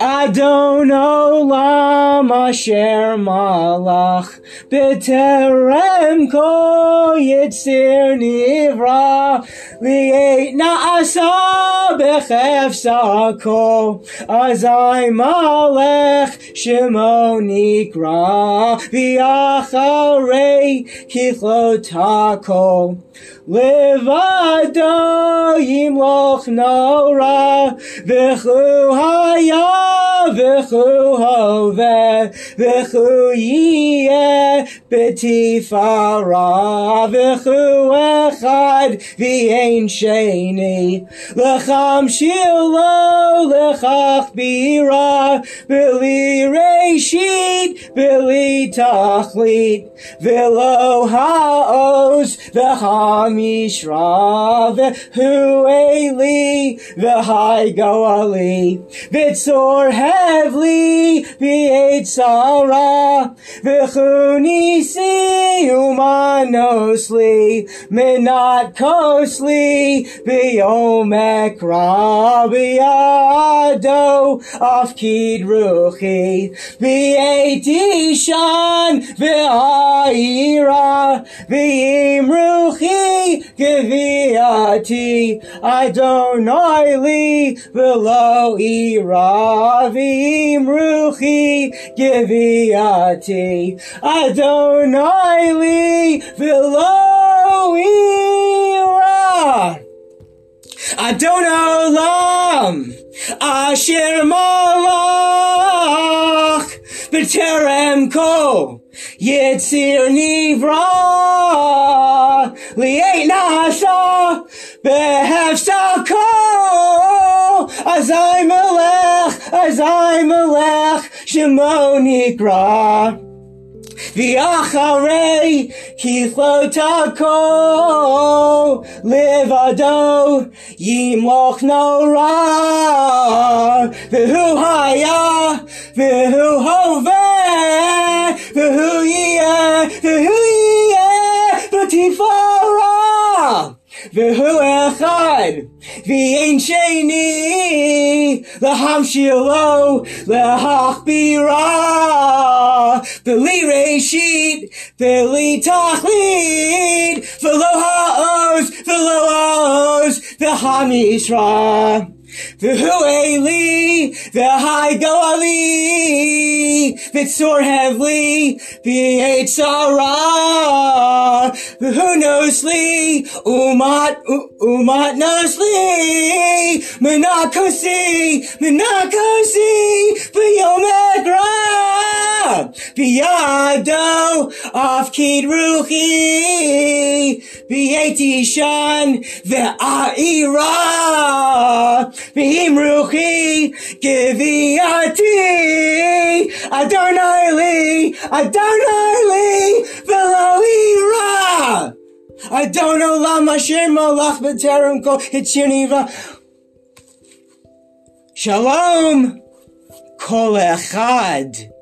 Adon olam asher malach b'terem ko yitzir nivra li'et na'asa b'chefsa ko azai malech shemo nikra v'acharei kichlotako Levado yimloch nora v'chu haya v'chu hove v'chu yiyeh betifara v'chu echad v'ein sheni l'cham shilo l'chach bira b'li reshit b'li tachlit v'lo ha'oz v'ham Mishra Hu Eli V'Hai Goali V'Tzor Hevli V'Eit Sarah V'Chunisi Umanosli Minat Kosli B'Yomekra B'Yado Afkid Ruchi. V'Eit Ishan V'Aira V'Im Ruchi Geviati Adonai li below Iravim Ruchi Geviati Adonai li below Ira Adonai Olam Asher Malach B'terem Ko Yitzir Nivra Li'et Nasa Behefsa Ko Azai Melech Azai Melech Shemo Nikra V'acharei kichlotako livado yimloch nora v'hu haya v'hu hoveh v'hu yeh v'hu echad v'ein sheni l'ham shilo l'hachbira v'li reshit v'li tachlit v'lo ha'oz v'lo ha'oz v'hamishra V'hu Eli, v'hai goali, v'tzor hevli, v'yet sarah, v'hu nosli, umat, umat nosli, menakosi, menakosi, v'yomegra, v'yado, afkid ruchi, v'yet ishan, v'a'ira, ruchi geviati Adonai li Adonai li v'lo ira Adon olam asher molach b'terem ko hitziniva Shalom kol echad